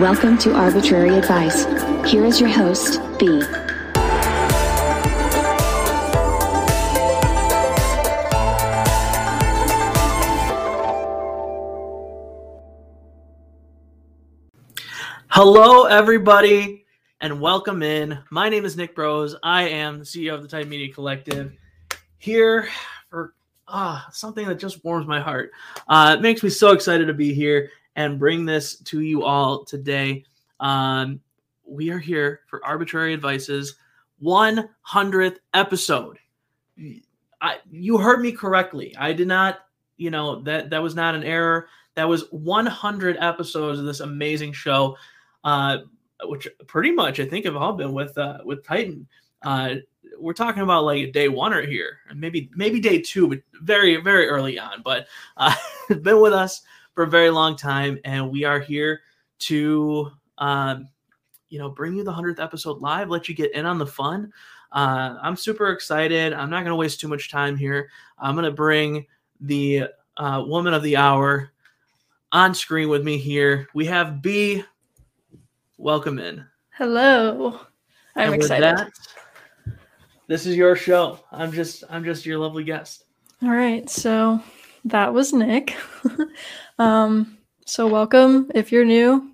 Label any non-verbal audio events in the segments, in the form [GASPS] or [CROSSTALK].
Welcome to Arbitrary Advice. Here is your host, B. Hello, everybody, and welcome in. My name is Nick Bros. I am the CEO of the Titan Media Collective. Here for ah something that just warms my heart. Uh, it makes me so excited to be here and bring this to you all today. Um, we are here for Arbitrary Advices 100th episode. I, you heard me correctly. I did not, you know, that that was not an error. That was 100 episodes of this amazing show, uh, which pretty much I think have all been with uh, with Titan. Uh, we're talking about like day one or here, maybe maybe day two, but very very early on. But uh, [LAUGHS] been with us for a very long time, and we are here to um, you know bring you the hundredth episode live, let you get in on the fun. Uh, I'm super excited. I'm not going to waste too much time here. I'm going to bring the uh, woman of the hour on screen with me here. We have B. Welcome in. Hello. I'm excited. that, this is your show. I'm just I'm just your lovely guest. All right. So that was Nick. [LAUGHS] um, so welcome if you're new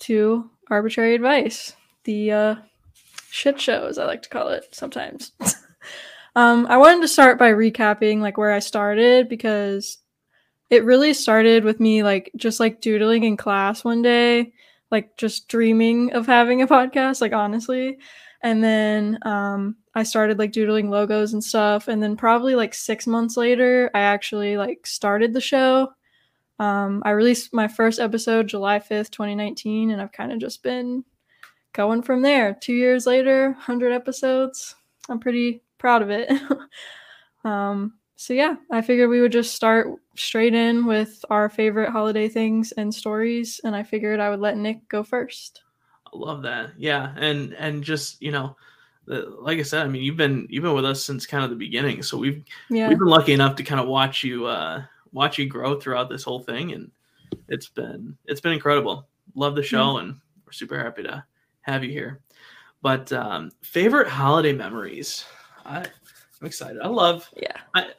to Arbitrary Advice, the uh, shit show, as I like to call it sometimes. [LAUGHS] um, I wanted to start by recapping like where I started because it really started with me like just like doodling in class one day, like just dreaming of having a podcast, like honestly. And then um, I started like doodling logos and stuff. And then probably like six months later, I actually like started the show. Um, I released my first episode July 5th, 2019, and I've kind of just been going from there. Two years later, 100 episodes. I'm pretty proud of it. [LAUGHS] um, so yeah, I figured we would just start straight in with our favorite holiday things and stories, and I figured I would let Nick go first. Love that. Yeah, and and just you know, like I said, I mean, you've been you've been with us since kind of the beginning, so we've Yeah. we've been lucky enough to kind of watch you uh watch you grow throughout this whole thing, and it's been it's been incredible. Love the show, and we're super happy to have you here. But um, favorite holiday memories. I, I'm excited. I love Yeah. I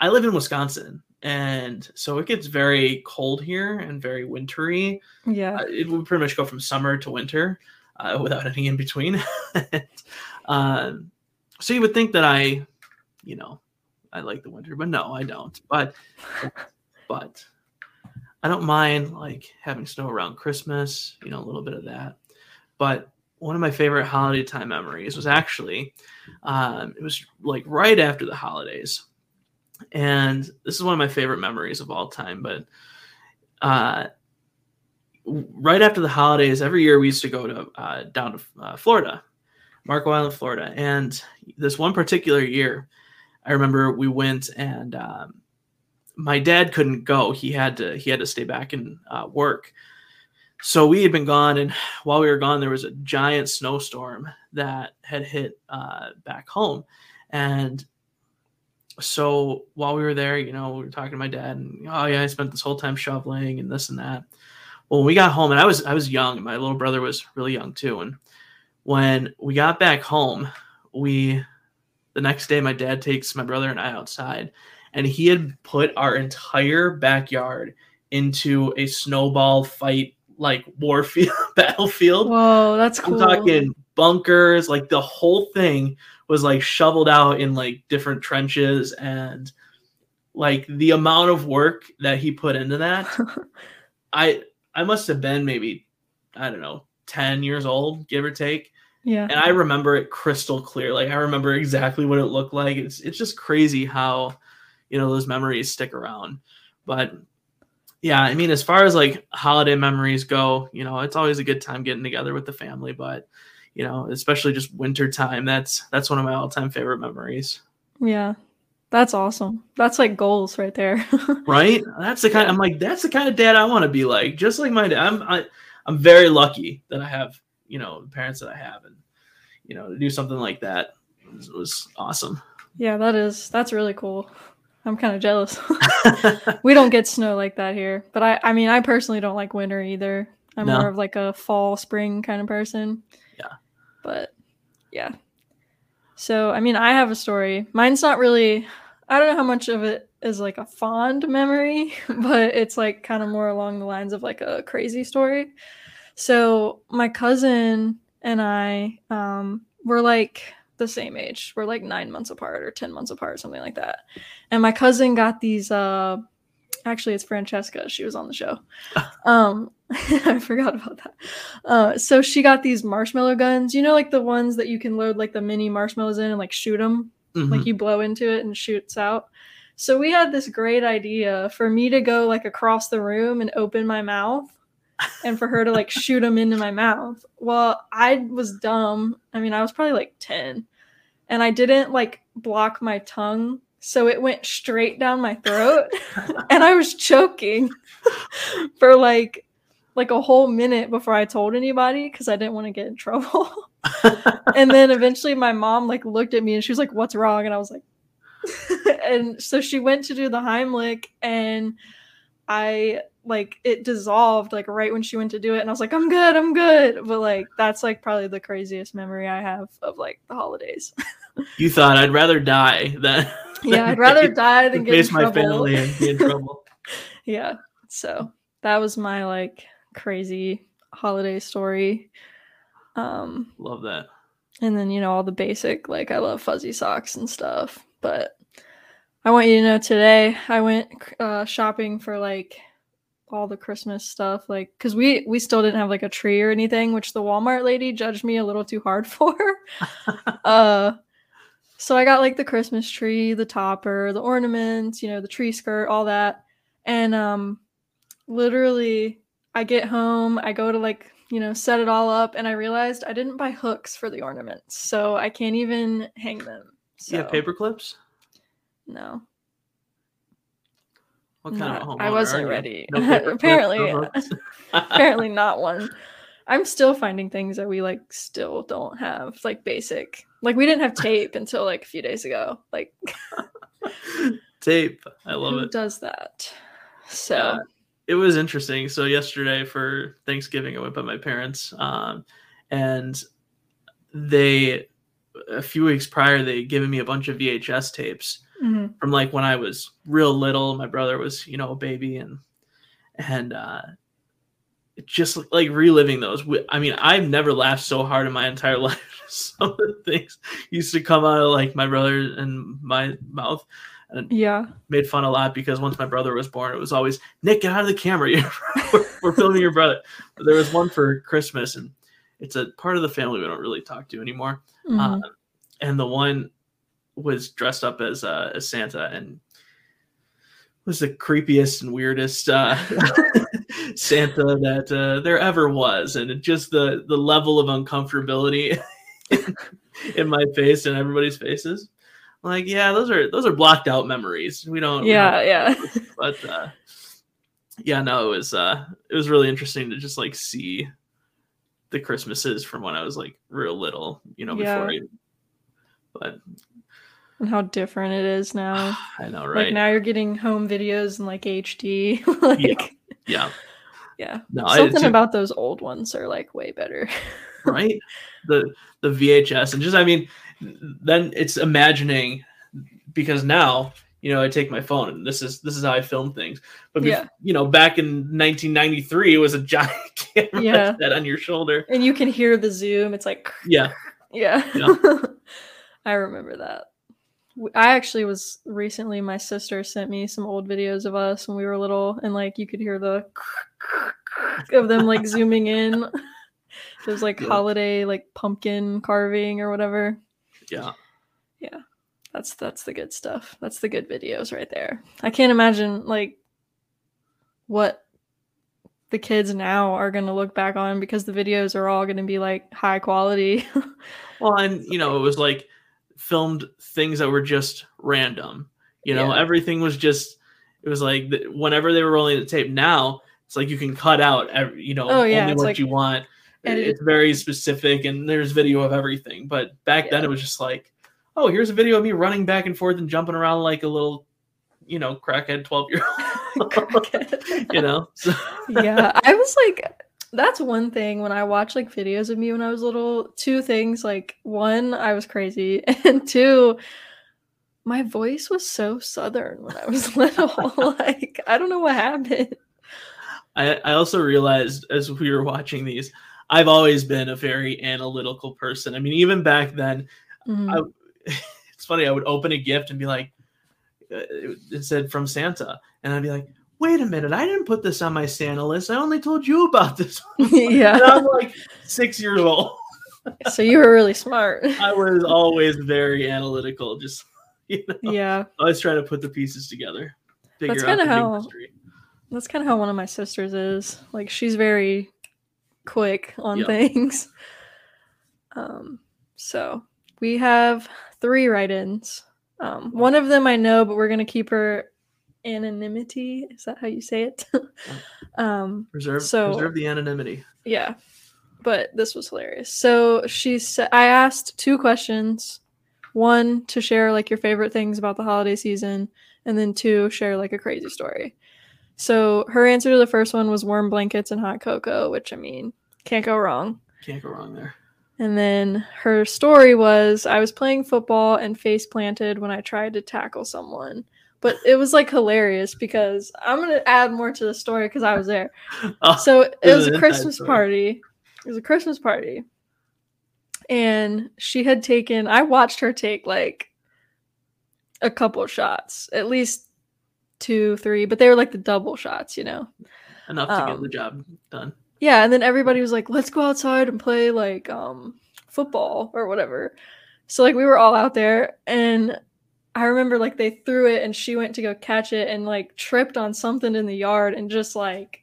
I live in Wisconsin, and so it gets very cold here and very wintry. Yeah. Uh, it would pretty much go from summer to winter uh, without any in between. [LAUGHS] um, so you would think that I, you know, I like the winter, but no, I don't. But [LAUGHS] but I don't mind like having snow around Christmas, you know, a little bit of that. But one of my favorite holiday time memories was actually um, it was like right after the holidays and this is one of my favorite memories of all time but uh, right after the holidays every year we used to go to uh, down to uh, florida marco island florida. And this one particular year i remember we went and um, my dad couldn't go. He had to he had to stay back and uh, work. So we had been gone and while we were gone there was a giant snowstorm that had hit uh, back home. And so while we were there, you know, we were talking to my dad, and oh yeah, I spent this whole time shoveling and this and that. Well, when we got home, and I was I was young, and my little brother was really young too. And when we got back home, we the next day, my dad takes my brother and I outside, and he had put our entire backyard into a snowball fight like warfield [LAUGHS] battlefield. Whoa, that's cool. I'm talking bunkers, like the whole thing was like shoveled out in like different trenches and like the amount of work that he put into that. [LAUGHS] I I must have been maybe I don't know, 10 years old, give or take. yeah. And I remember it crystal clear. Like I remember exactly what it looked like. It's it's just crazy how you know those memories stick around. But yeah, I mean as far as like holiday memories go, you know, it's always a good time getting together with the family, but you know, especially just winter time, that's that's one of my all-time favorite memories. Yeah. That's awesome. That's like goals right there. [LAUGHS] Right? That's the kind I'm like that's the kind of dad I want to be like. Just like my dad. I'm I, I'm very lucky that I have, you know, the parents that I have and you know, to do something like that was, was awesome. yeah, that is that's really cool. I'm kind of jealous. [LAUGHS] [LAUGHS] we don't get snow like that here, but I I mean I personally don't like winter either. I'm No. more of like a fall, spring kind of person. Yeah. But yeah. So, I mean, I have a story. Mine's not really, I don't know how much of it is like a fond memory, [LAUGHS] but it's like kind of more along the lines of like a crazy story. So, my cousin and I um, were like the same age. We're like nine months apart or 10 months apart, something like that. And my cousin got these, uh, actually, it's Francesca. She was on the show. [LAUGHS] Um, [LAUGHS] I forgot about that. Uh, so she got these marshmallow guns. You know, like the ones that you can load like the mini marshmallows in and like shoot them. Mhm. Like you blow into it and shoots out. So we had this great idea for me to go like across the room and open my mouth and for her to like shoot them into my mouth. Well, I was dumb. I mean, I was probably like 10 and I didn't like block my tongue. So it went straight down my throat [LAUGHS] and I was choking [LAUGHS] for like like a whole minute before I told anybody because I didn't want to get in trouble. [LAUGHS] and then eventually my mom like looked at me and she was like, "What's wrong?" And I was like, [LAUGHS] and so she went to do the Heimlich and I like it dissolved like right when she went to do it and I was like, "I'm good, I'm good." But like that's like probably the craziest memory I have of like the holidays. [LAUGHS] you thought I'd rather die than yeah, I'd rather die than get in face my trouble. family and be in trouble. yeah. So that was my like crazy holiday story. Um Love that. and then you know all the basic like I love fuzzy socks and stuff. But I want you to know today I went uh shopping for like all the Christmas stuff like cuz we we still didn't have like a tree or anything which the Walmart lady judged me a little too hard [LAUGHS] for. [LAUGHS] uh so I got like the Christmas tree, the topper, the ornaments, you know, the tree skirt, all that. And um literally I get home, I go to like, you know, set it all up and I realized I didn't buy hooks for the ornaments. So I can't even hang them. So You have paper clips? no. What kind of I wasn't are ready. No paper [LAUGHS] clips, Apparently no uh, [LAUGHS] apparently not one. I'm still finding things that we like still don't have, like basic. Like we didn't have tape [LAUGHS] until like a few days ago. Like Tape. I love who it. does that? So. It was interesting. So yesterday for Thanksgiving, I went by my parents, um, and they a few weeks prior they had given me a bunch of VHS tapes mhm. from like when I was real little. My brother was you know a baby, and and uh, just like reliving those. I mean, I've never laughed so hard in my entire [LAUGHS] life. Some of the things used to come out of like my brother and my mouth. And yeah. made fun a lot because once my brother was born, it was always Nick, get out of the camera. [LAUGHS] we're, we're filming your brother. But there was one for Christmas, and it's a part of the family we don't really talk to anymore. Mhm. Um, and the one was dressed up as uh, as Santa and was the creepiest and weirdest uh, [LAUGHS] Santa that uh, there ever was, and it just the the level of uncomfortability [LAUGHS] in my face and everybody's faces. Like, yeah, those are those are blocked out memories. We don't. we yeah, don't- yeah. [LAUGHS] but uh, yeah, no, it was uh, it was really interesting to just like see the Christmases from when I was like real little, you know, before I. But and how different it is now. [SIGHS] I know, right? Like now you're getting home videos in like HD. [LAUGHS] like yeah, yeah. no, Something to- about those old ones are like way better. [LAUGHS] [LAUGHS] right the the VHS and just I mean, then it's imagining because now you know I take my phone and this is this is how I film things. But bef- Yeah. you know, back in 1993, it was a giant [LAUGHS] camera Yeah. set on your shoulder. and you can hear the zoom. It's like Yeah, [LAUGHS] Yeah. Yeah. I remember that. I actually was recently, my sister sent me some old videos of us when we were little, and like you could hear the of them like zooming in. It was like Yeah. holiday, like pumpkin carving or whatever. yeah. Yeah. That's that's the good stuff. That's the good videos right there. I can't imagine like what the kids now are going to look back on because the videos are all going to be like high quality. [LAUGHS] Well, and you know, it was like filmed things that were just random. You know, Yeah. everything was just. It was like whenever they were rolling the tape. Now it's like you can cut out. Every, you know, Oh, yeah, only it's what like you want. It's very specific, and there's video of everything. But back then, it was just like, oh, here's a video of me running back and forth and jumping around like a little, you know, crackhead twelve year old. [LAUGHS] You know, so, [LAUGHS] yeah, I was like, that's one thing when I watch like videos of me when I was little. Two things like one, I was crazy, [LAUGHS] and two, my voice was so southern when I was little. like I don't know what happened. I, I also realized as we were watching these, I've always been a very analytical person. I mean, even back then, Mhm. I, [LAUGHS] it's funny. I would open a gift and be like, uh, it said from Santa, and I'd be like, wait a minute, I didn't put this on my Santa list. I only told you about [LAUGHS] this. [LAUGHS] yeah. And I'm like six years old. So you were really smart. I was always very analytical. Just you know, yeah. always trying to put the pieces together. Figure That's kinda how- mystery. That's kind of how one of my sisters is. Like she's very quick on Yeah. things. [LAUGHS] Um, so we have three write-ins. Um, one of them I know, but we're gonna keep her anonymity. Is that how you say it? [LAUGHS] um, Preserve, So- preserve the anonymity. yeah. But this was hilarious. So she said, I asked two questions. One to share like your favorite things about the holiday season, and then two share like a crazy story. So her answer to the first one was warm blankets and hot cocoa, which I mean can't go wrong. Can't go wrong there. And then her story was I was playing football and face planted when I tried to tackle someone. But it was like hilarious because I'm gonna add more to the story because I was there. Oh, [LAUGHS] So it was a Christmas story. party. It was a Christmas party. And she had taken I watched her take like a couple shots, at least two, three, but they were like the double shots, you know. enough to get um, the job done. Yeah, and then everybody was like, "Let's go outside and play like um football or whatever." So like we were all out there and I remember like they threw it and she went to go catch it and like tripped on something in the yard and just like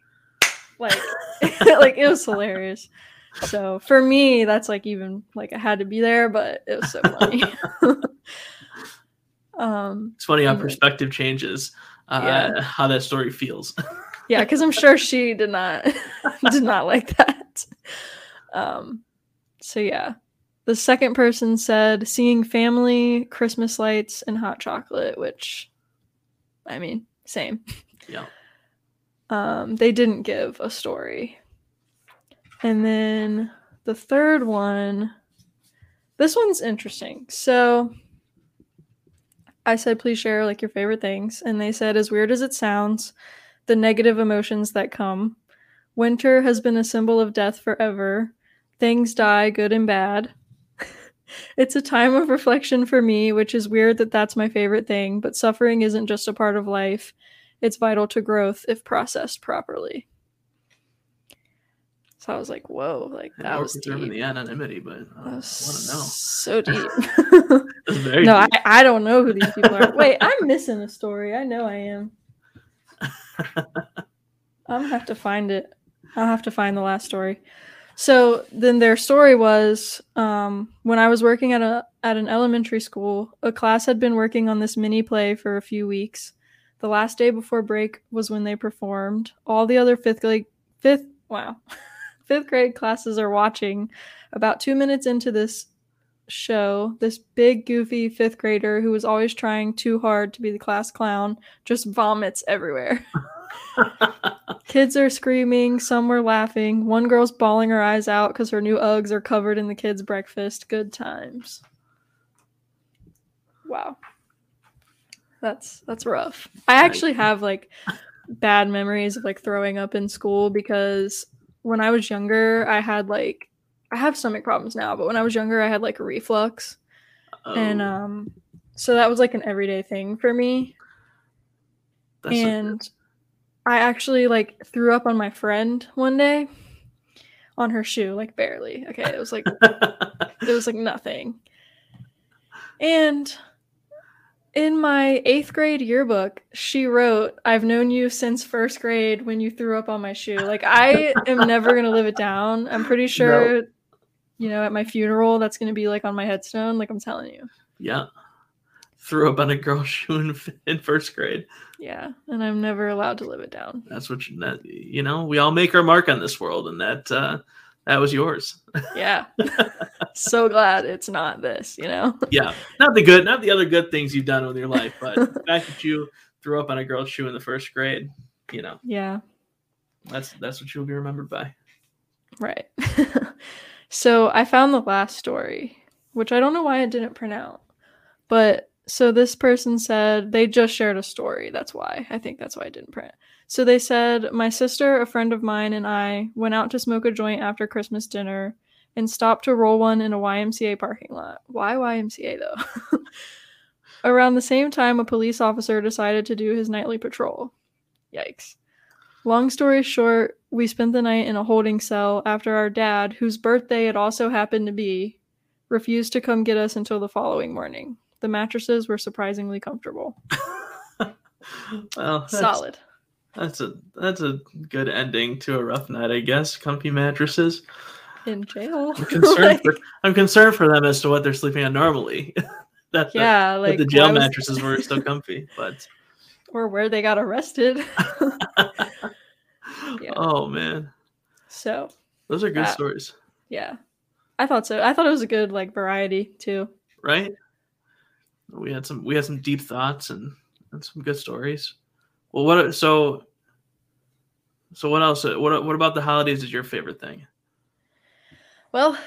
like [LAUGHS] like it was hilarious. So for me that's like even like I had to be there but it was so funny. [LAUGHS] [LAUGHS] um It's funny how perspective changes. Uh, Yeah. How that story feels. [LAUGHS] yeah because i'm sure she did not [LAUGHS] did not like that um so yeah the second person said seeing family christmas lights and hot chocolate which i mean same yeah. um they didn't give a story and then the third one this one's interesting so i said please share like your favorite things and they said as weird as it sounds the negative emotions that come winter has been a symbol of death forever things die good and bad [LAUGHS] it's a time of reflection for me which is weird that that's my favorite thing but suffering isn't just a part of life it's vital to growth if processed properly. So I was like, whoa, like that was deep. the anonymity, but I want to know. so deep. [LAUGHS] [LAUGHS] [LAUGHS] No, I. I don't know who these [LAUGHS] people are. Wait, I'm missing a story. I know I am. [LAUGHS] I'm gonna have to find it. I'll have to find the last story. So then their story was um, when I was working at a at an elementary school, a class had been working on this mini play for a few weeks. The last day before break was when they performed. All the other fifth grade fifth wow fifth grade classes are watching. About two minutes into this show, this big goofy fifth grader who was always trying too hard to be the class clown just vomits everywhere. [LAUGHS] Kids are screaming, some were laughing. One girl's bawling her eyes out because her new Uggs are covered in the kids' breakfast. Good times. Wow. That's that's rough. I actually have like bad memories of like throwing up in school because when I was younger, I had like I have stomach problems now, but when I was younger, I had like a reflux. And Oh, um so that was like an everyday thing for me that's and I actually like threw up on my friend one day on her shoe, like barely. Okay, it was like [LAUGHS] it was like nothing. And in my eighth grade yearbook, she wrote, I've known you since first grade when you threw up on my shoe. Like, I am never going to live it down. I'm pretty [LAUGHS] sure, you know, at my funeral, that's going to be like on my headstone. Like, I'm telling you. yeah. Threw up on a girl's [LAUGHS] shoe in, in first grade. Yeah. And I'm never allowed to live it down. That's what you, that, you know. We all make our mark on this world, and that uh, that was yours. [LAUGHS] Yeah. so glad it's not this, you know? yeah, not the good, not the other good things you've done with your life, but the [LAUGHS] fact that you threw up on a girl's shoe in the first grade, you know, Yeah. that's that's what you'll be remembered by. Right. So I found the last story, which I don't know why it didn't print out. But so this person said they just shared a story. That's why. I think that's why it didn't print. So they said, My sister, a friend of mine, and I went out to smoke a joint after Christmas dinner and stopped to roll one in a YMCA parking lot. Why YMCA though? [LAUGHS] Around the same time, a police officer decided to do his nightly patrol. Yikes. Long story short, we spent the night in a holding cell after our dad, whose birthday it also happened to be, refused to come get us until the following morning. The mattresses were surprisingly comfortable. [LAUGHS] well, that's, Solid. That's a that's a good ending to a rough night, I guess. Comfy mattresses. In jail. I'm [LAUGHS] concerned. Like, for, I'm concerned for them as to what they're sleeping on normally. [LAUGHS] that the, yeah, that like the jail was- mattresses were still comfy, but or where they got arrested. Yeah. oh man, so those are good That- stories, yeah. I thought so. I thought it was a good like variety too. right? We had some we had some deep thoughts and, and some good stories. Well, what so so what else? What what about the holidays is your favorite thing? Well,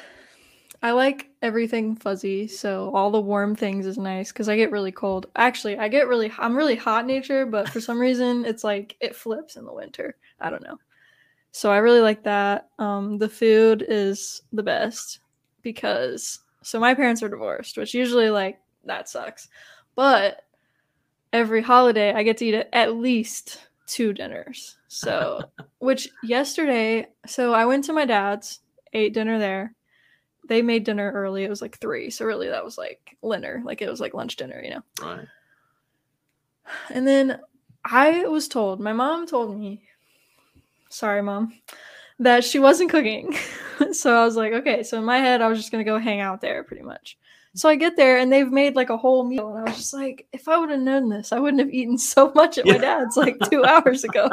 I like everything fuzzy, so all the warm things is nice because I get really cold. Actually, I get really I'm really hot nature, but for some reason it's like it flips in the winter. I don't know. So I really like that. Um, the food is the best because so my parents are divorced, which usually like that sucks. But every holiday I get to eat at least two dinners. So [LAUGHS] which yesterday so I went to my dad's, ate dinner there they made dinner early. It was like three. So really that was like dinner. Like it was like lunch dinner, you know. Right. And then I was told, my mom told me, sorry, mom, that she wasn't cooking. [LAUGHS] so I was like, okay. So in my head, I was just gonna go hang out there pretty much. So I get there and they've made like a whole meal, and I was just like, if I would have known this, I wouldn't have eaten so [LAUGHS] much at my dad's like two [LAUGHS] hours ago.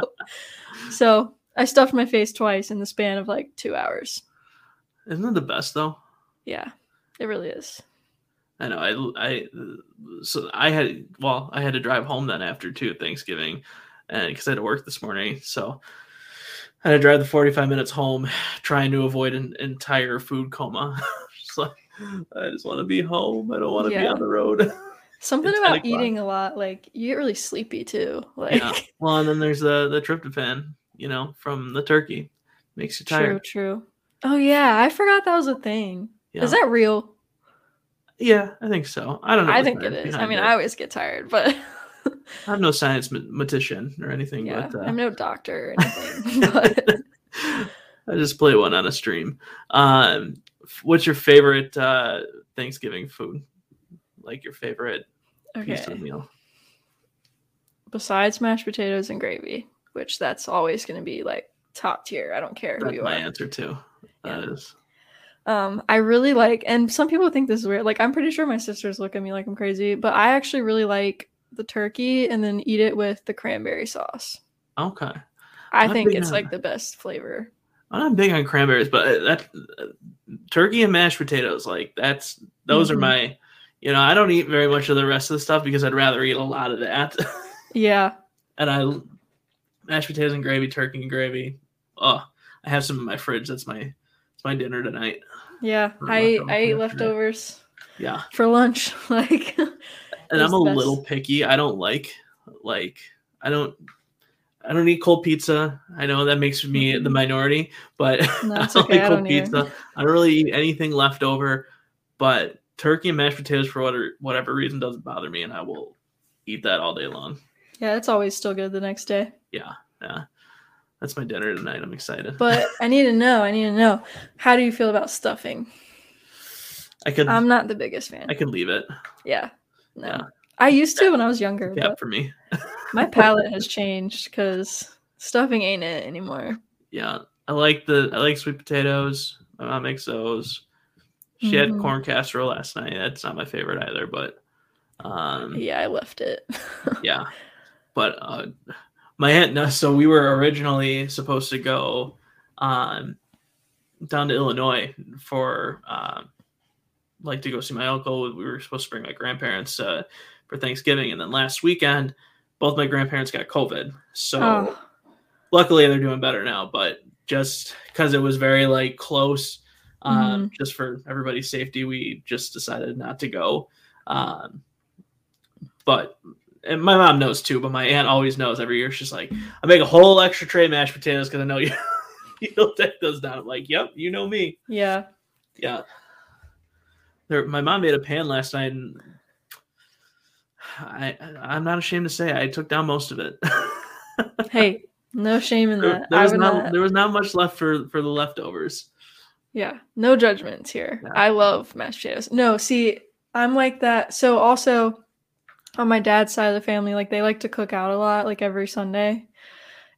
So I stuffed my face twice in the span of like two hours. Isn't it the best though? Yeah, it really is. I know. I I so I had well, I had to drive home then after two Thanksgiving, and because I had to work this morning, so I had to drive the forty five minutes home, [SIGHS] trying to avoid an entire food coma. [LAUGHS] just like I just want to be home. I don't want to be on the road. [LAUGHS] Something about eating a lot, like you get really sleepy too. Like yeah. [LAUGHS] Well, and then there's the the tryptophan, you know, from the turkey, makes you tired. true. true. Oh yeah, I forgot that was a thing. Yeah. Is that real? Yeah, I think so. I don't know. I think it is. I mean, it. I always get tired, but I'm no science matician or anything, yeah, but uh, I'm no doctor or [LAUGHS] anything. but I just play one on a stream. Um, what's your favorite uh, Thanksgiving food? Like your favorite piece of meal? besides mashed potatoes and gravy, which that's always going to be like top tier. I don't care who That's you my are. answer too. That is Um, I really like, and some people think this is weird. Like, I'm pretty sure my sisters look at me like I'm crazy, but I actually really like the turkey and then eat it with the cranberry sauce. okay. I I'm think it's on- like the best flavor. I'm not big on cranberries, but uh, that uh, turkey and mashed potatoes, like that's those Mhm. are my. You know, I don't eat very much of the rest of the stuff because I'd rather eat a lot of that. [LAUGHS] Yeah, and I mashed potatoes and gravy, turkey and gravy. Oh, I have some in my fridge. That's my it's my dinner tonight. yeah. I I ate yeah. leftovers Yeah. for lunch. [LAUGHS] Like, and I'm a best. little picky. I don't like like I don't I don't eat cold pizza. I know that makes me the mm-hmm. minority, but No, [LAUGHS] I don't okay. like I cold don't either. pizza. I don't really eat anything left over, but turkey and mashed potatoes for whatever whatever reason doesn't bother me, and I will eat that all day long. yeah, it's always still good the next day. Yeah, yeah. That's my dinner tonight. I'm excited. But [LAUGHS] I need to know. I need to know. How do you feel about stuffing? I could I'm not the biggest fan. I could leave it. yeah, no. Yeah. I used to when I was younger, Yeah, for me. [LAUGHS] my palate has changed because stuffing ain't it anymore. Yeah, I like the I like sweet potatoes. My mom makes those. She had Mhm. corn casserole last night. That's not my favorite either, but um, Yeah, I left it. [LAUGHS] yeah. But uh, my aunt, no, so we were originally supposed to go um, down to Illinois for um, like to go see my uncle. We were supposed to bring my grandparents uh, for Thanksgiving, and then last weekend, both my grandparents got COVID. So oh, luckily they're doing better now, but just because it was very like close. Um, Mhm. just for everybody's safety, we just decided not to go. Um, but and my mom knows too. But my aunt always knows every year. She's like, I make a whole extra tray of mashed potatoes because I know you [LAUGHS] you'll take those down. I'm like, yep, you know me. Yeah. Yeah. There, my mom made a pan last night, and I, I'm not ashamed to say I took down most of it. [LAUGHS] Hey, no shame in there, that. there I was not, not- there was not much left for for the leftovers. Yeah, no judgments here. Yeah. I love mashed potatoes. No, see, I'm like that. So also on my dad's side of the family, like they like to cook out a lot, like every Sunday.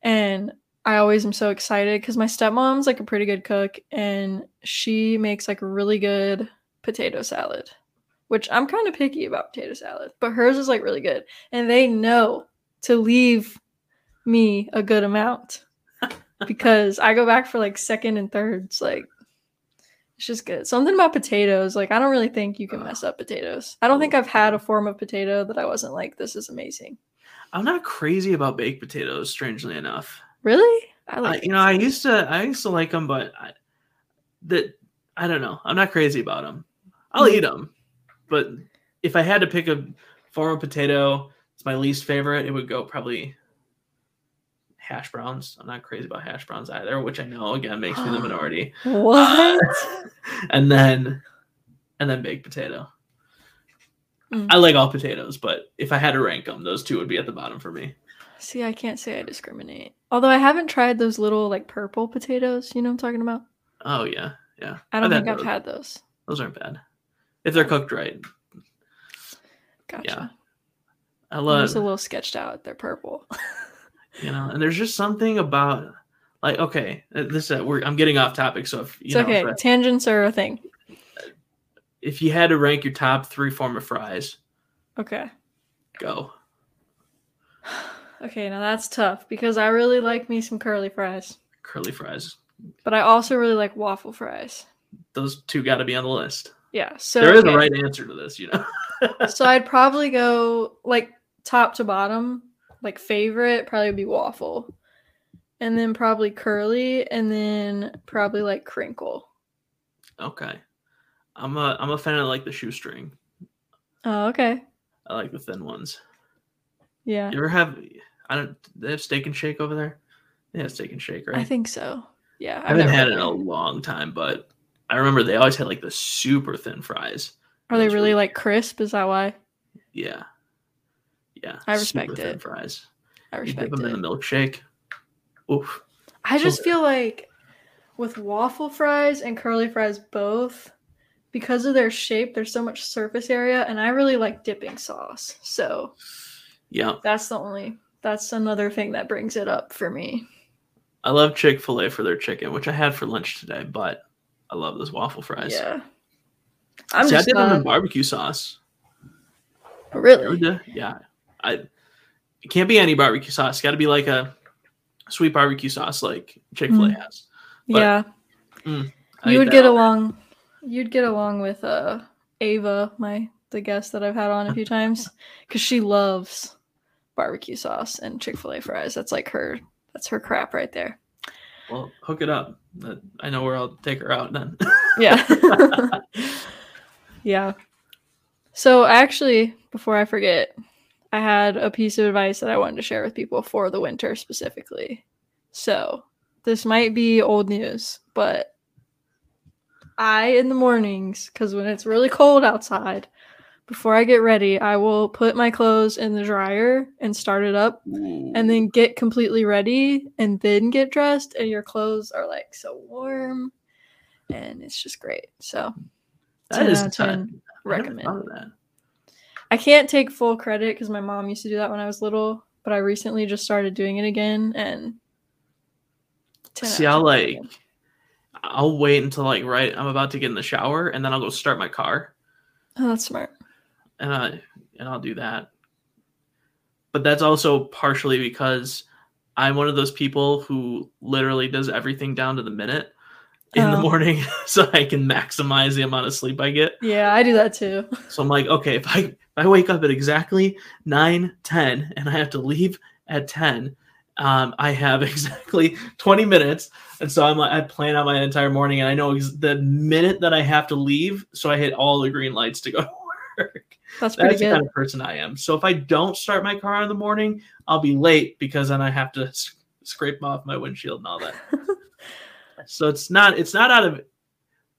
And I always am so excited because my stepmom's like a pretty good cook and she makes like really good potato salad, which I'm kind of picky about potato salad, but hers is like really good. And they know to leave me a good amount [LAUGHS] because I go back for like second and thirds. Like it's just good. Something about potatoes. Like I don't really think you can mess up potatoes. I don't think I've had a form of potato that I wasn't like, this is amazing. I'm not crazy about baked potatoes, strangely enough. Really? I I, like you know, I used to I used to like them, but I, that I don't know. I'm not crazy about them. I'll Mhm. eat them, but if I had to pick a form of potato, it's my least favorite. It would go probably hash browns. I'm not crazy about hash browns either, which I know again makes me the [GASPS] minority. What? [LAUGHS] and then and then baked potato. Mm. I like all potatoes, but if I had to rank them, those two would be at the bottom for me. See, I can't say I discriminate. Although I haven't tried those little like purple potatoes, you know what I'm talking about? Oh yeah, yeah. I don't think had I've those. had those. Those aren't bad if they're cooked right. Gotcha. I I'm love just a little sketched out. They're purple. [LAUGHS] you know, and there's just something about like okay, uh, this uh, we're, I'm getting off topic. So if you it's know okay. I- Tangents are a thing. if you had to rank your top three form of fries, Okay. go. [SIGHS] Okay, now that's tough because I really like me some curly fries, Curly fries. but I also really like waffle fries. Those two got to be on the list. Yeah, so there is okay. a right answer to this, you know. [LAUGHS] so I'd probably go like top to bottom, like favorite probably would be waffle, and then probably curly, and then probably like crinkle. Okay. I'm a I'm a fan of like the shoestring. Oh, okay. I like the thin ones. Yeah, You ever have I don't they have steak and shake over there? They have steak and shake, right? I think so. Yeah, I haven't had it in a long time, but I remember they always had like the super thin fries. Are they really really like crisp? Is that why? Yeah. Yeah. I super respect thin it. fries. I respect You dip them it. in the milkshake. Oof. I So just good. feel like with waffle fries and curly fries both, because of their shape, there's so much surface area, and I really like dipping sauce. So Yeah. that's the only that's another thing that brings it up for me. I love Chick fil A for their chicken, which I had for lunch today, but I love those waffle fries. Yeah. I'm See, I just did them in barbecue sauce. really. Yeah. I it can't be any barbecue sauce. Got to be like a sweet barbecue sauce like Chick fil A Mm. has. But yeah. I You would get along you'd get along with uh Ava, my the guest that I've had on a few [LAUGHS] times, because she loves barbecue sauce and Chick-fil-A fries. That's like her that's her crap right there. Well, hook it up. I know where I'll take her out then. [LAUGHS] Yeah. [LAUGHS] yeah. So actually, before I forget, I had a piece of advice that I wanted to share with people for the winter specifically. So this might be old news, but I in the mornings, because when it's really cold outside, before I get ready, I will put my clothes in the dryer and start it up and then get completely ready and then get dressed and your clothes are like so warm and it's just great so that 10 is out of 10 I recommend thought that. i can't take full credit because my mom used to do that when i was little but i recently just started doing it again and See, I'll like. I'll wait until like right. I'm about to get in the shower, and then I'll go start my car, oh that's smart and I and I'll do that. But that's also partially because I'm one of those people who literally does everything down to the minute in the Oh. morning, [LAUGHS] so I can maximize the amount of sleep I get. yeah i do that too So I'm like, okay, if I if I wake up at exactly 9, 10, and I have to leave at 10, um, I have [LAUGHS] exactly 20 minutes, and so I'm like, I plan out my entire morning, and I know ex- the minute that I have to leave, so I hit all the green lights to go to [LAUGHS] work. That's pretty That's the good. kind of person I am. So if I don't start my car in the morning, I'll be late because then I have to scrape off my windshield and all that. [LAUGHS] so it's not it's not out of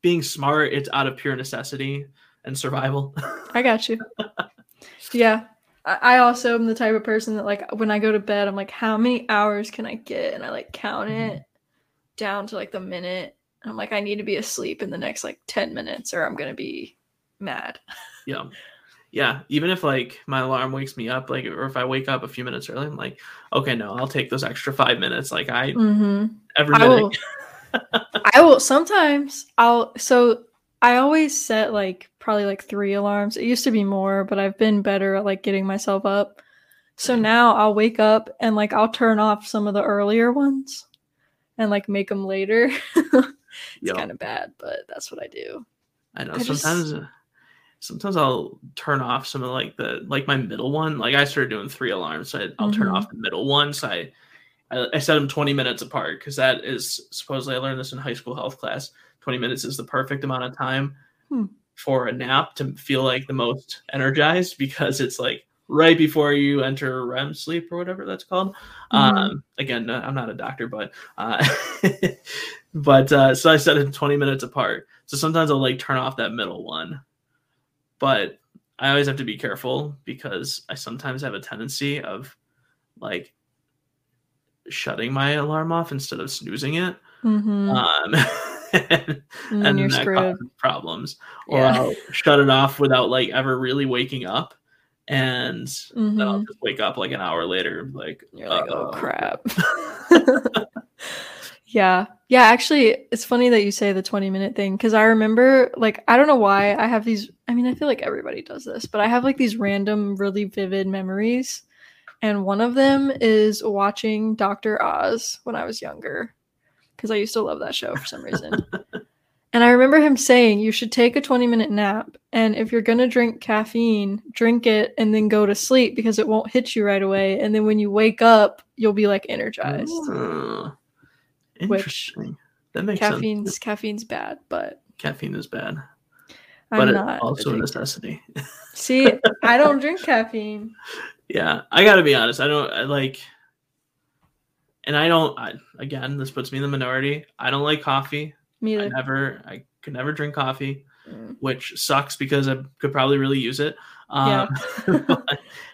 being smart; it's out of pure necessity and survival. I got you. [LAUGHS] yeah. I I also am the type of person that like when I go to bed, I'm like, how many hours can I get? And I like count Mhm. it down to like the minute. And I'm like, I need to be asleep in the next like 10 minutes or I'm gonna be mad. yeah, yeah. Even if like my alarm wakes me up, like or if I wake up a few minutes early, I'm like, okay, no, I'll take those extra five minutes. Like I Mm-hmm. every I minute. will [LAUGHS] I will sometimes I'll so I always set like probably like three alarms. It used to be more, but I've been better at like getting myself up. So now I'll wake up and like I'll turn off some of the earlier ones and like make them later. [LAUGHS] it's kind of bad, but that's what I do. I know I sometimes uh, sometimes I'll turn off some of like the like my middle one. Like I started doing three alarms, so I, I'll turn Mhm. off the middle one. So I I, I set them 20 minutes apart because that is supposedly I learned this in high school health class. 20 minutes is the perfect amount of time Hmm. for a nap to feel like the most energized because it's like right before you enter REM sleep or whatever that's called. Mhm. Um, again, I'm not a doctor, but uh, [LAUGHS] but uh, so I set it 20 minutes apart. So sometimes I'll like turn off that middle one, but I always have to be careful because I sometimes have a tendency of like shutting my alarm off instead of snoozing it. Mhm. Um, [LAUGHS] and, and then you're that causes problems. Or Yeah. I'll shut it off without like ever really waking up. And then I'll Mhm. just wake up like an hour later, like, You're like, oh "Uh-oh." crap. [LAUGHS] [LAUGHS] yeah. Yeah, actually, it's funny that you say the 20 minute thing because I remember, like, I don't know why I have these. I mean, I feel like everybody does this, but I have like these random, really vivid memories. And one of them is watching Dr. Oz when I was younger because I used to love that show for some reason. [LAUGHS] and I remember him saying, you should take a 20 minute nap. And if you're going to drink caffeine, drink it and then go to sleep because it won't hit you right away. And then when you wake up, you'll be like energized. Interesting. that makes sense. Caffeine's caffeine's bad, but Caffeine is bad, I'm but it's not. also a necessity. [LAUGHS] See, I don't drink caffeine. yeah, I got to be honest. I don't I like, and I don't. I, again, this puts me in the minority. I don't like coffee. Me I never. I could never drink coffee, Mm. which sucks because I could probably really use it. Yeah. [LAUGHS] [LAUGHS] Um,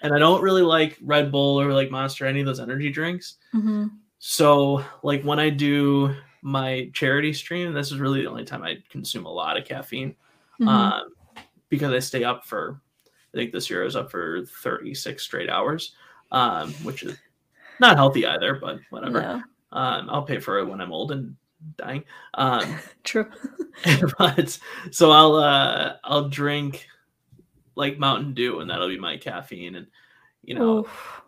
and I don't really like Red Bull or like Monster, any of those energy drinks. Mhm. So, like when I do my charity stream, this is really the only time I consume a lot of caffeine. Mhm. Um, because I stay up for, I think this year I was up for 36 straight hours, um, which is not healthy either, but whatever. no, Um, I'll pay for it when I'm old and dying. Um, [LAUGHS] true. [LAUGHS] but so I'll uh, I'll drink like Mountain Dew, and that'll be my caffeine, and you know, Oof.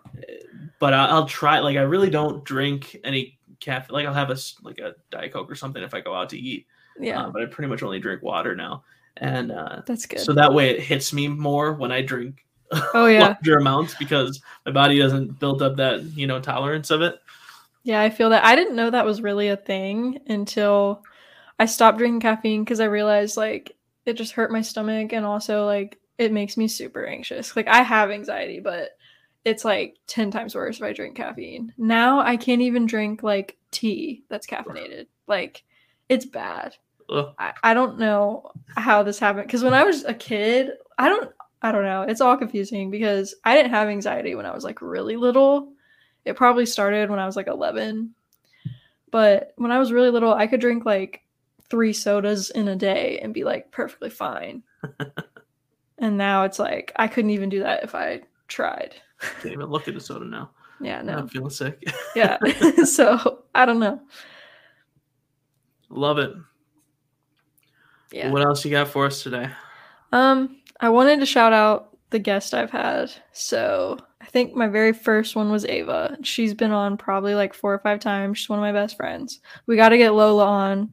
but I- I'll try. Like I really don't drink any caffeine. Like I'll have a like a diet coke or something if I go out to eat. yeah, Uh, but I pretty much only drink water now, and uh, that's good. so that way it hits me more when I drink oh [LAUGHS] yeah, larger amounts because my body doesn't build up that you know tolerance of it. yeah. I feel that. I didn't know that was really a thing until I stopped drinking caffeine because I realized like it just hurt my stomach and also like it makes me super anxious. Like I have anxiety, but it's like 10 times worse if I drink caffeine. Now I can't even drink like tea that's caffeinated. Like it's bad. Ugh. I, I don't know how this happened because when I was a kid, I don't I don't know. It's all confusing because I didn't have anxiety when I was like really little. It probably started when I was like 11. But when I was really little, I could drink like three sodas in a day and be like perfectly fine. [LAUGHS] and now it's like I couldn't even do that if I tried. Can't even look at the soda now. Yeah, No. no. I'm feeling sick. Yeah. [LAUGHS] [LAUGHS] so I don't know. Love it. Yeah. What else you got for us today? Um, I wanted to shout out the guest I've had. So I think my very first one was Ava. She's been on probably like four or five times. She's one of my best friends. We got to get Lola on.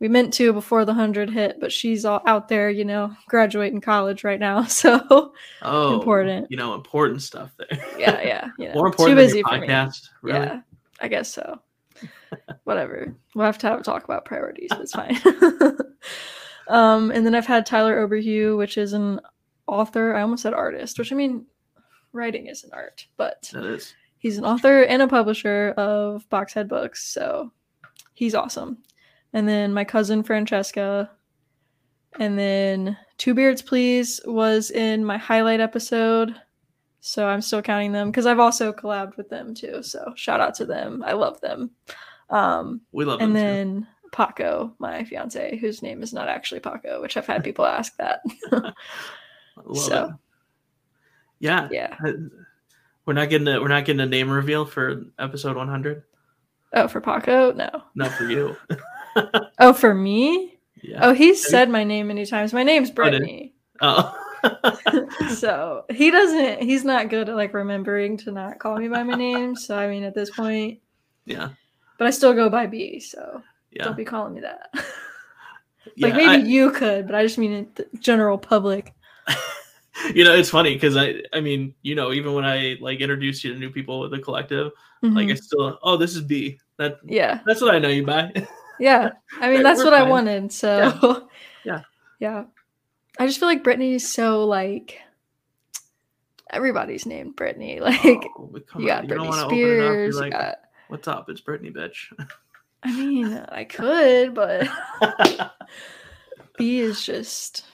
We meant to before the 100 hit, but she's all out there, you know, graduating college right now. [LAUGHS] So, Oh, Important. You know, important stuff there. yeah, [LAUGHS] yeah. You know, More important too than busy your for me. podcast. Really? Yeah, I guess so. [LAUGHS] Whatever. We'll have to have a talk about priorities, but it's fine. um, and then I've had Tyler Oberhue, which is an author. I almost said artist, which I mean, writing is an art, but is. he's an author and a publisher of Boxhead Books, so he's awesome. And then my cousin Francesca, and then Two Beards Please was in my highlight episode, so I'm still counting them because I've also collabed with them too. So shout out to them, I love them. Um, We love and them too. then Paco, my fiance, whose name is not actually Paco, which I've had people ask that. [LAUGHS] Love so- it. Yeah. yeah. Uh, We're not getting a we're not getting a name reveal for episode 100. Oh, for Paco, no. Not for you. [LAUGHS] [LAUGHS] Oh, for me. yeah. Oh, he's said my name many times. My name's oh, did- Brittany. Oh. [LAUGHS] so he doesn't he's not good at like remembering to not call me by my name. So I mean at this point, yeah. but I still go by B, so Yeah. don't be calling me that. [LAUGHS] yeah. like maybe I- you could, but I just mean in the general public. you know, it's funny because I I mean, you know, even when I like introduce you to new people with the collective, like mm-hmm. I still oh this is B. That yeah. that's what I know you by. Yeah. I mean that's we're what I wanted. So [LAUGHS] Yeah. Yeah. I just feel like Brittany's so like everybody's named Brittany. [LAUGHS] Like Oh, you got you don't Britney want open it up. You're Spears, you like, got what's up? It's Brittany, bitch. [LAUGHS] I mean, I could, but B is just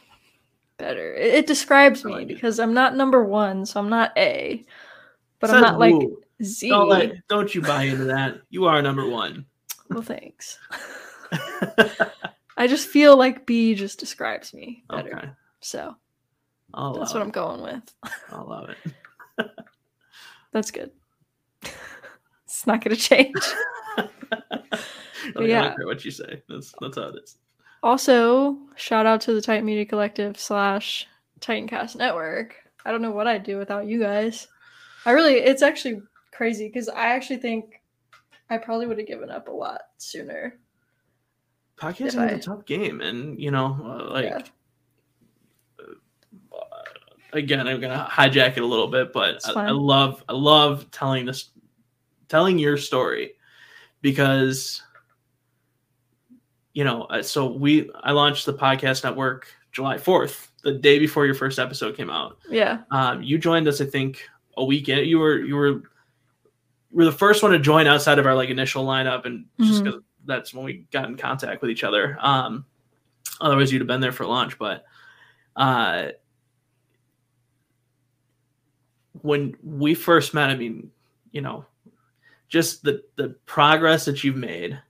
better. It, it describes I me like it. because I'm not number one, so I'm not A, but I'm not like? Z. Don't let, don't you buy into that. You are number one. Well, thanks. I just feel like B just describes me better. okay. So I'll that's what I'm going with. I love it. [LAUGHS] [LAUGHS] That's good. [LAUGHS] it's not going to change. Like, yeah. don't care what you say. That's that's how it is. Also, shout out to the Titan Media Collective slash Titancast Network. I don't know what I'd do without you guys. I really, it's actually crazy because I actually think I probably would have given up a lot sooner. Podcasting is I- a tough game, and you know, uh, like Yeah. again, I'm gonna hijack it a little bit, but I, I love I love telling this, telling your story, because you know, uh, so we I launched the podcast network July 4th, the day before your first episode came out. Yeah. Um, you joined us, I think, a week in. You were you were were the first one to join outside of our like initial lineup, and just Mhm. because that's when we got in contact with each other. Um, otherwise, you'd have been there for lunch. But uh, when we first met, I mean, you know, just the the progress that you've made,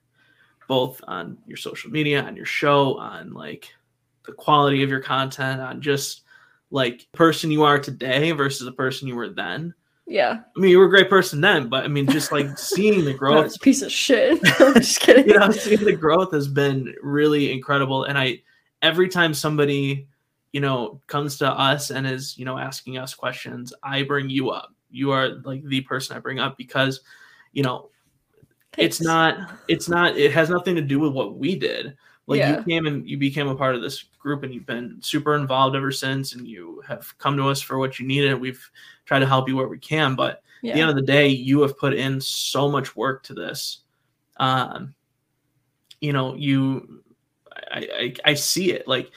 both on your social media, on your show, on like the quality of your content, on just like person you are today versus the person you were then. Yeah. I mean, you were a great person then, but I mean, just like [LAUGHS] seeing the growth, a piece of shit. [LAUGHS] I'm just kidding. [LAUGHS] you know, seeing the growth has been really incredible. And I, every time somebody, you know, comes to us and is, you know, asking us questions, I bring you up. You are like the person I bring up because, you know, it's not, it's not, it has nothing to do with what we did. Like Yeah. you came and you became a part of this group and you've been super involved ever since and you have come to us for what you needed. We've tried to help you where we can, but Yeah. at the end of the day, you have put in so much work to this. Um, you know, you, I, I, I see it. Like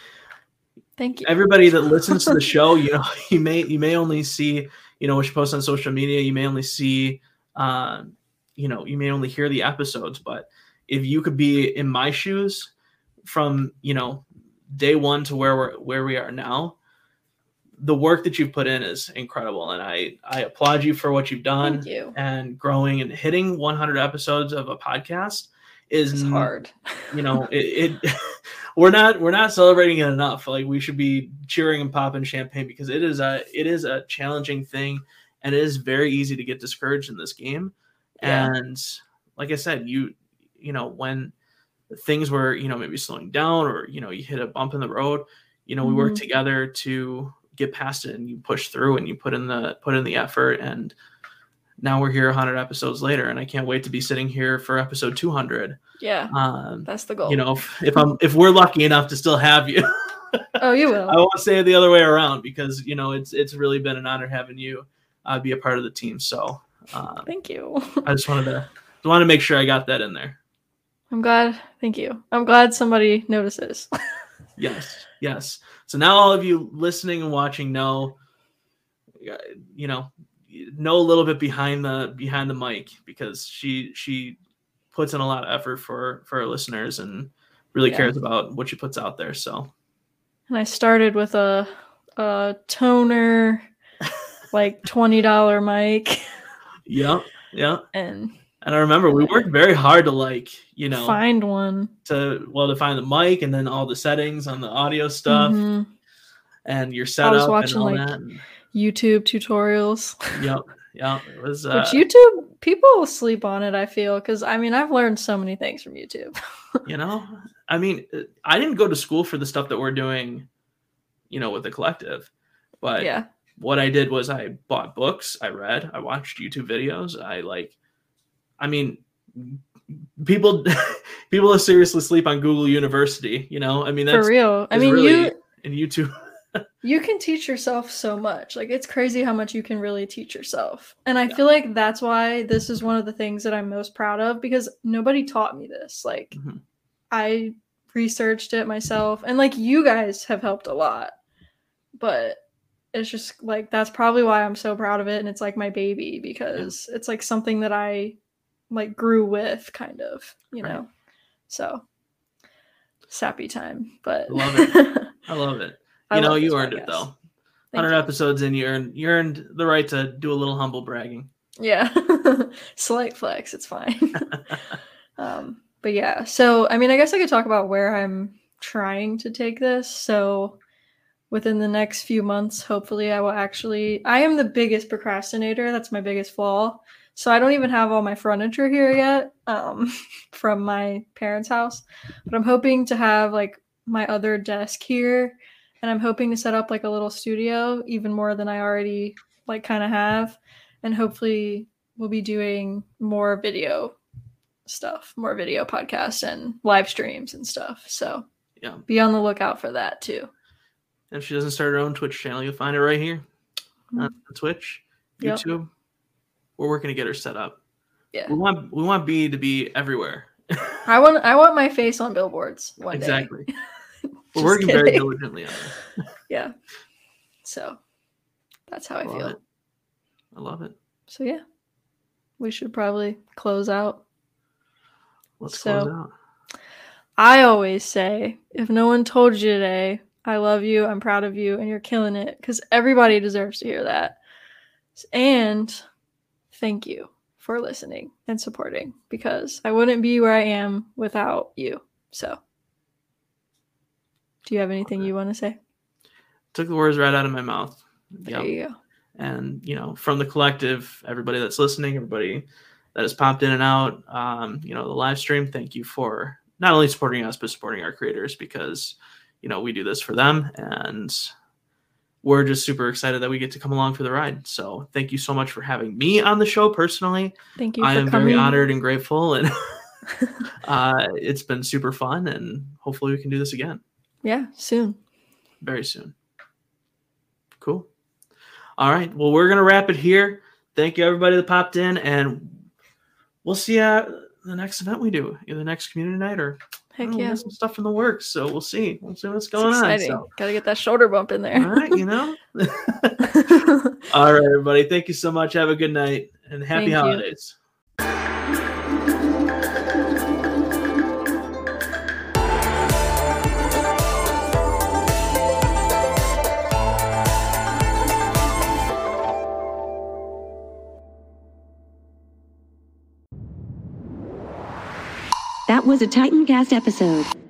Thank you. everybody that [LAUGHS] listens to the show, you know, [LAUGHS] you may, you may only see, you know, what you post on social media. You may only see, um, you know, you may only hear the episodes. But if you could be in my shoes from, you know, day one to where we're where we are now, the work that you've put in is incredible, and I I applaud you for what you've done Thank you. and growing and hitting 100 episodes of a podcast is It's hard. you know it, it [LAUGHS] we're not we're not celebrating it enough like we should be cheering and popping champagne because it is a it is a challenging thing and it is very easy to get discouraged in this game Yeah. and like i said you you know when things were you know maybe slowing down or you know you hit a bump in the road you know we worked Mhm. together to get past it and you push through and you put in the put in the effort and now we're here 100 episodes later, and I can't wait to be sitting here for episode 200. Yeah, Um, that's the goal. you know, if, if I'm if we're lucky enough to still have you, [LAUGHS] oh, you will. I won't say it the other way around because you know it's it's really been an honor having you uh, be a part of the team. So uh, Thank you. I just wanted to want to make sure I got that in there. I'm glad. Thank you. I'm glad somebody notices. [LAUGHS] Yes, yes. So now all of you listening and watching know, uh, you know, know a little bit behind the behind the mic because she she puts in a lot of effort for for our listeners and really Yeah. cares about what she puts out there. So and I started with a a Tonor, [LAUGHS] like twenty dollar mic, yeah, yeah. and And I remember we worked very hard to like you know find one. to well to find the mic and then all the settings on the audio stuff Mhm. and your setup and watching, all like. And, YouTube tutorials. [LAUGHS] yep, yep. It was uh, Which YouTube people sleep on it. I feel because I mean I've learned so many things from YouTube. [LAUGHS] you know i mean i didn't go to school for the stuff that we're doing you know with the collective but yeah, what i did was i bought books i read i watched youtube videos i like i mean people [LAUGHS] people are seriously sleep on google university you know i mean that's for real. I mean really you in youtube [LAUGHS] you can teach yourself so much. Like it's crazy how much you can really teach yourself. And I feel like that's why this is one of the things that I'm most proud of because nobody taught me this. Like Mhm. I researched it myself and like you guys have helped a lot. But it's just like that's probably why I'm so proud of it and it's like my baby because it's like something that I like grew with kind of, you Right. know. So sappy time, but Love it. [LAUGHS] i love it I you know you earned it though Thank 100 you. episodes in you earned you earned the right to do a little humble bragging Yeah. [LAUGHS] Slight flex, it's fine. [LAUGHS] um, but yeah, so I mean, I guess I could talk about where I'm trying to take this. So within the next few months, hopefully, I will actually. I am the biggest procrastinator. That's my biggest flaw. So I don't even have all my furniture here yet um, [LAUGHS] from my parents' house, but I'm hoping to have like my other desk here, and I'm hoping to set up like a little studio, even more than I already like kind of have, and hopefully we'll be doing more video stuff, more video podcasts and live streams and stuff. So Yeah. be on the lookout for that too. And if she doesn't start her own twitch channel you'll find it right here on twitch Yep. Youtube we're working to get her set up Yeah. we want we want b to be everywhere [LAUGHS] I want I want my face on billboards one day. exactly [LAUGHS] we're Just working very diligently on it [LAUGHS] Yeah. So that's how I love feel. it i love it So yeah. We should probably close out. let's So- close out I always say, if no one told you today, I love you, I'm proud of you, and you're killing it, because everybody deserves to hear that. And thank you for listening and supporting, because I wouldn't be where I am without you. So, do you have anything you want to say? took the words right out of my mouth There Yep. you go. and you know from the collective everybody that's listening everybody that has popped in and out um, you know the live stream thank you for not only supporting us but supporting our creators because you know we do this for them and we're just super excited that we get to come along for the ride so thank you so much for having me on the show personally Thank you i am coming. very honored and grateful and [LAUGHS] [LAUGHS] uh, it's been super fun and hopefully we can do this again Yeah, soon. very soon. Cool. All right. Well, we're gonna wrap it here. Thank you everybody that popped in, and we'll see you at the next event we do, either the next community night or Heck oh, we yeah. some stuff in the works. So we'll see. We'll see what's going on. So, Gotta get that shoulder bump in there. all right, you know. [LAUGHS] [LAUGHS] all right, everybody. Thank you so much. Have a good night and happy Thank holidays. That was a Titancast episode.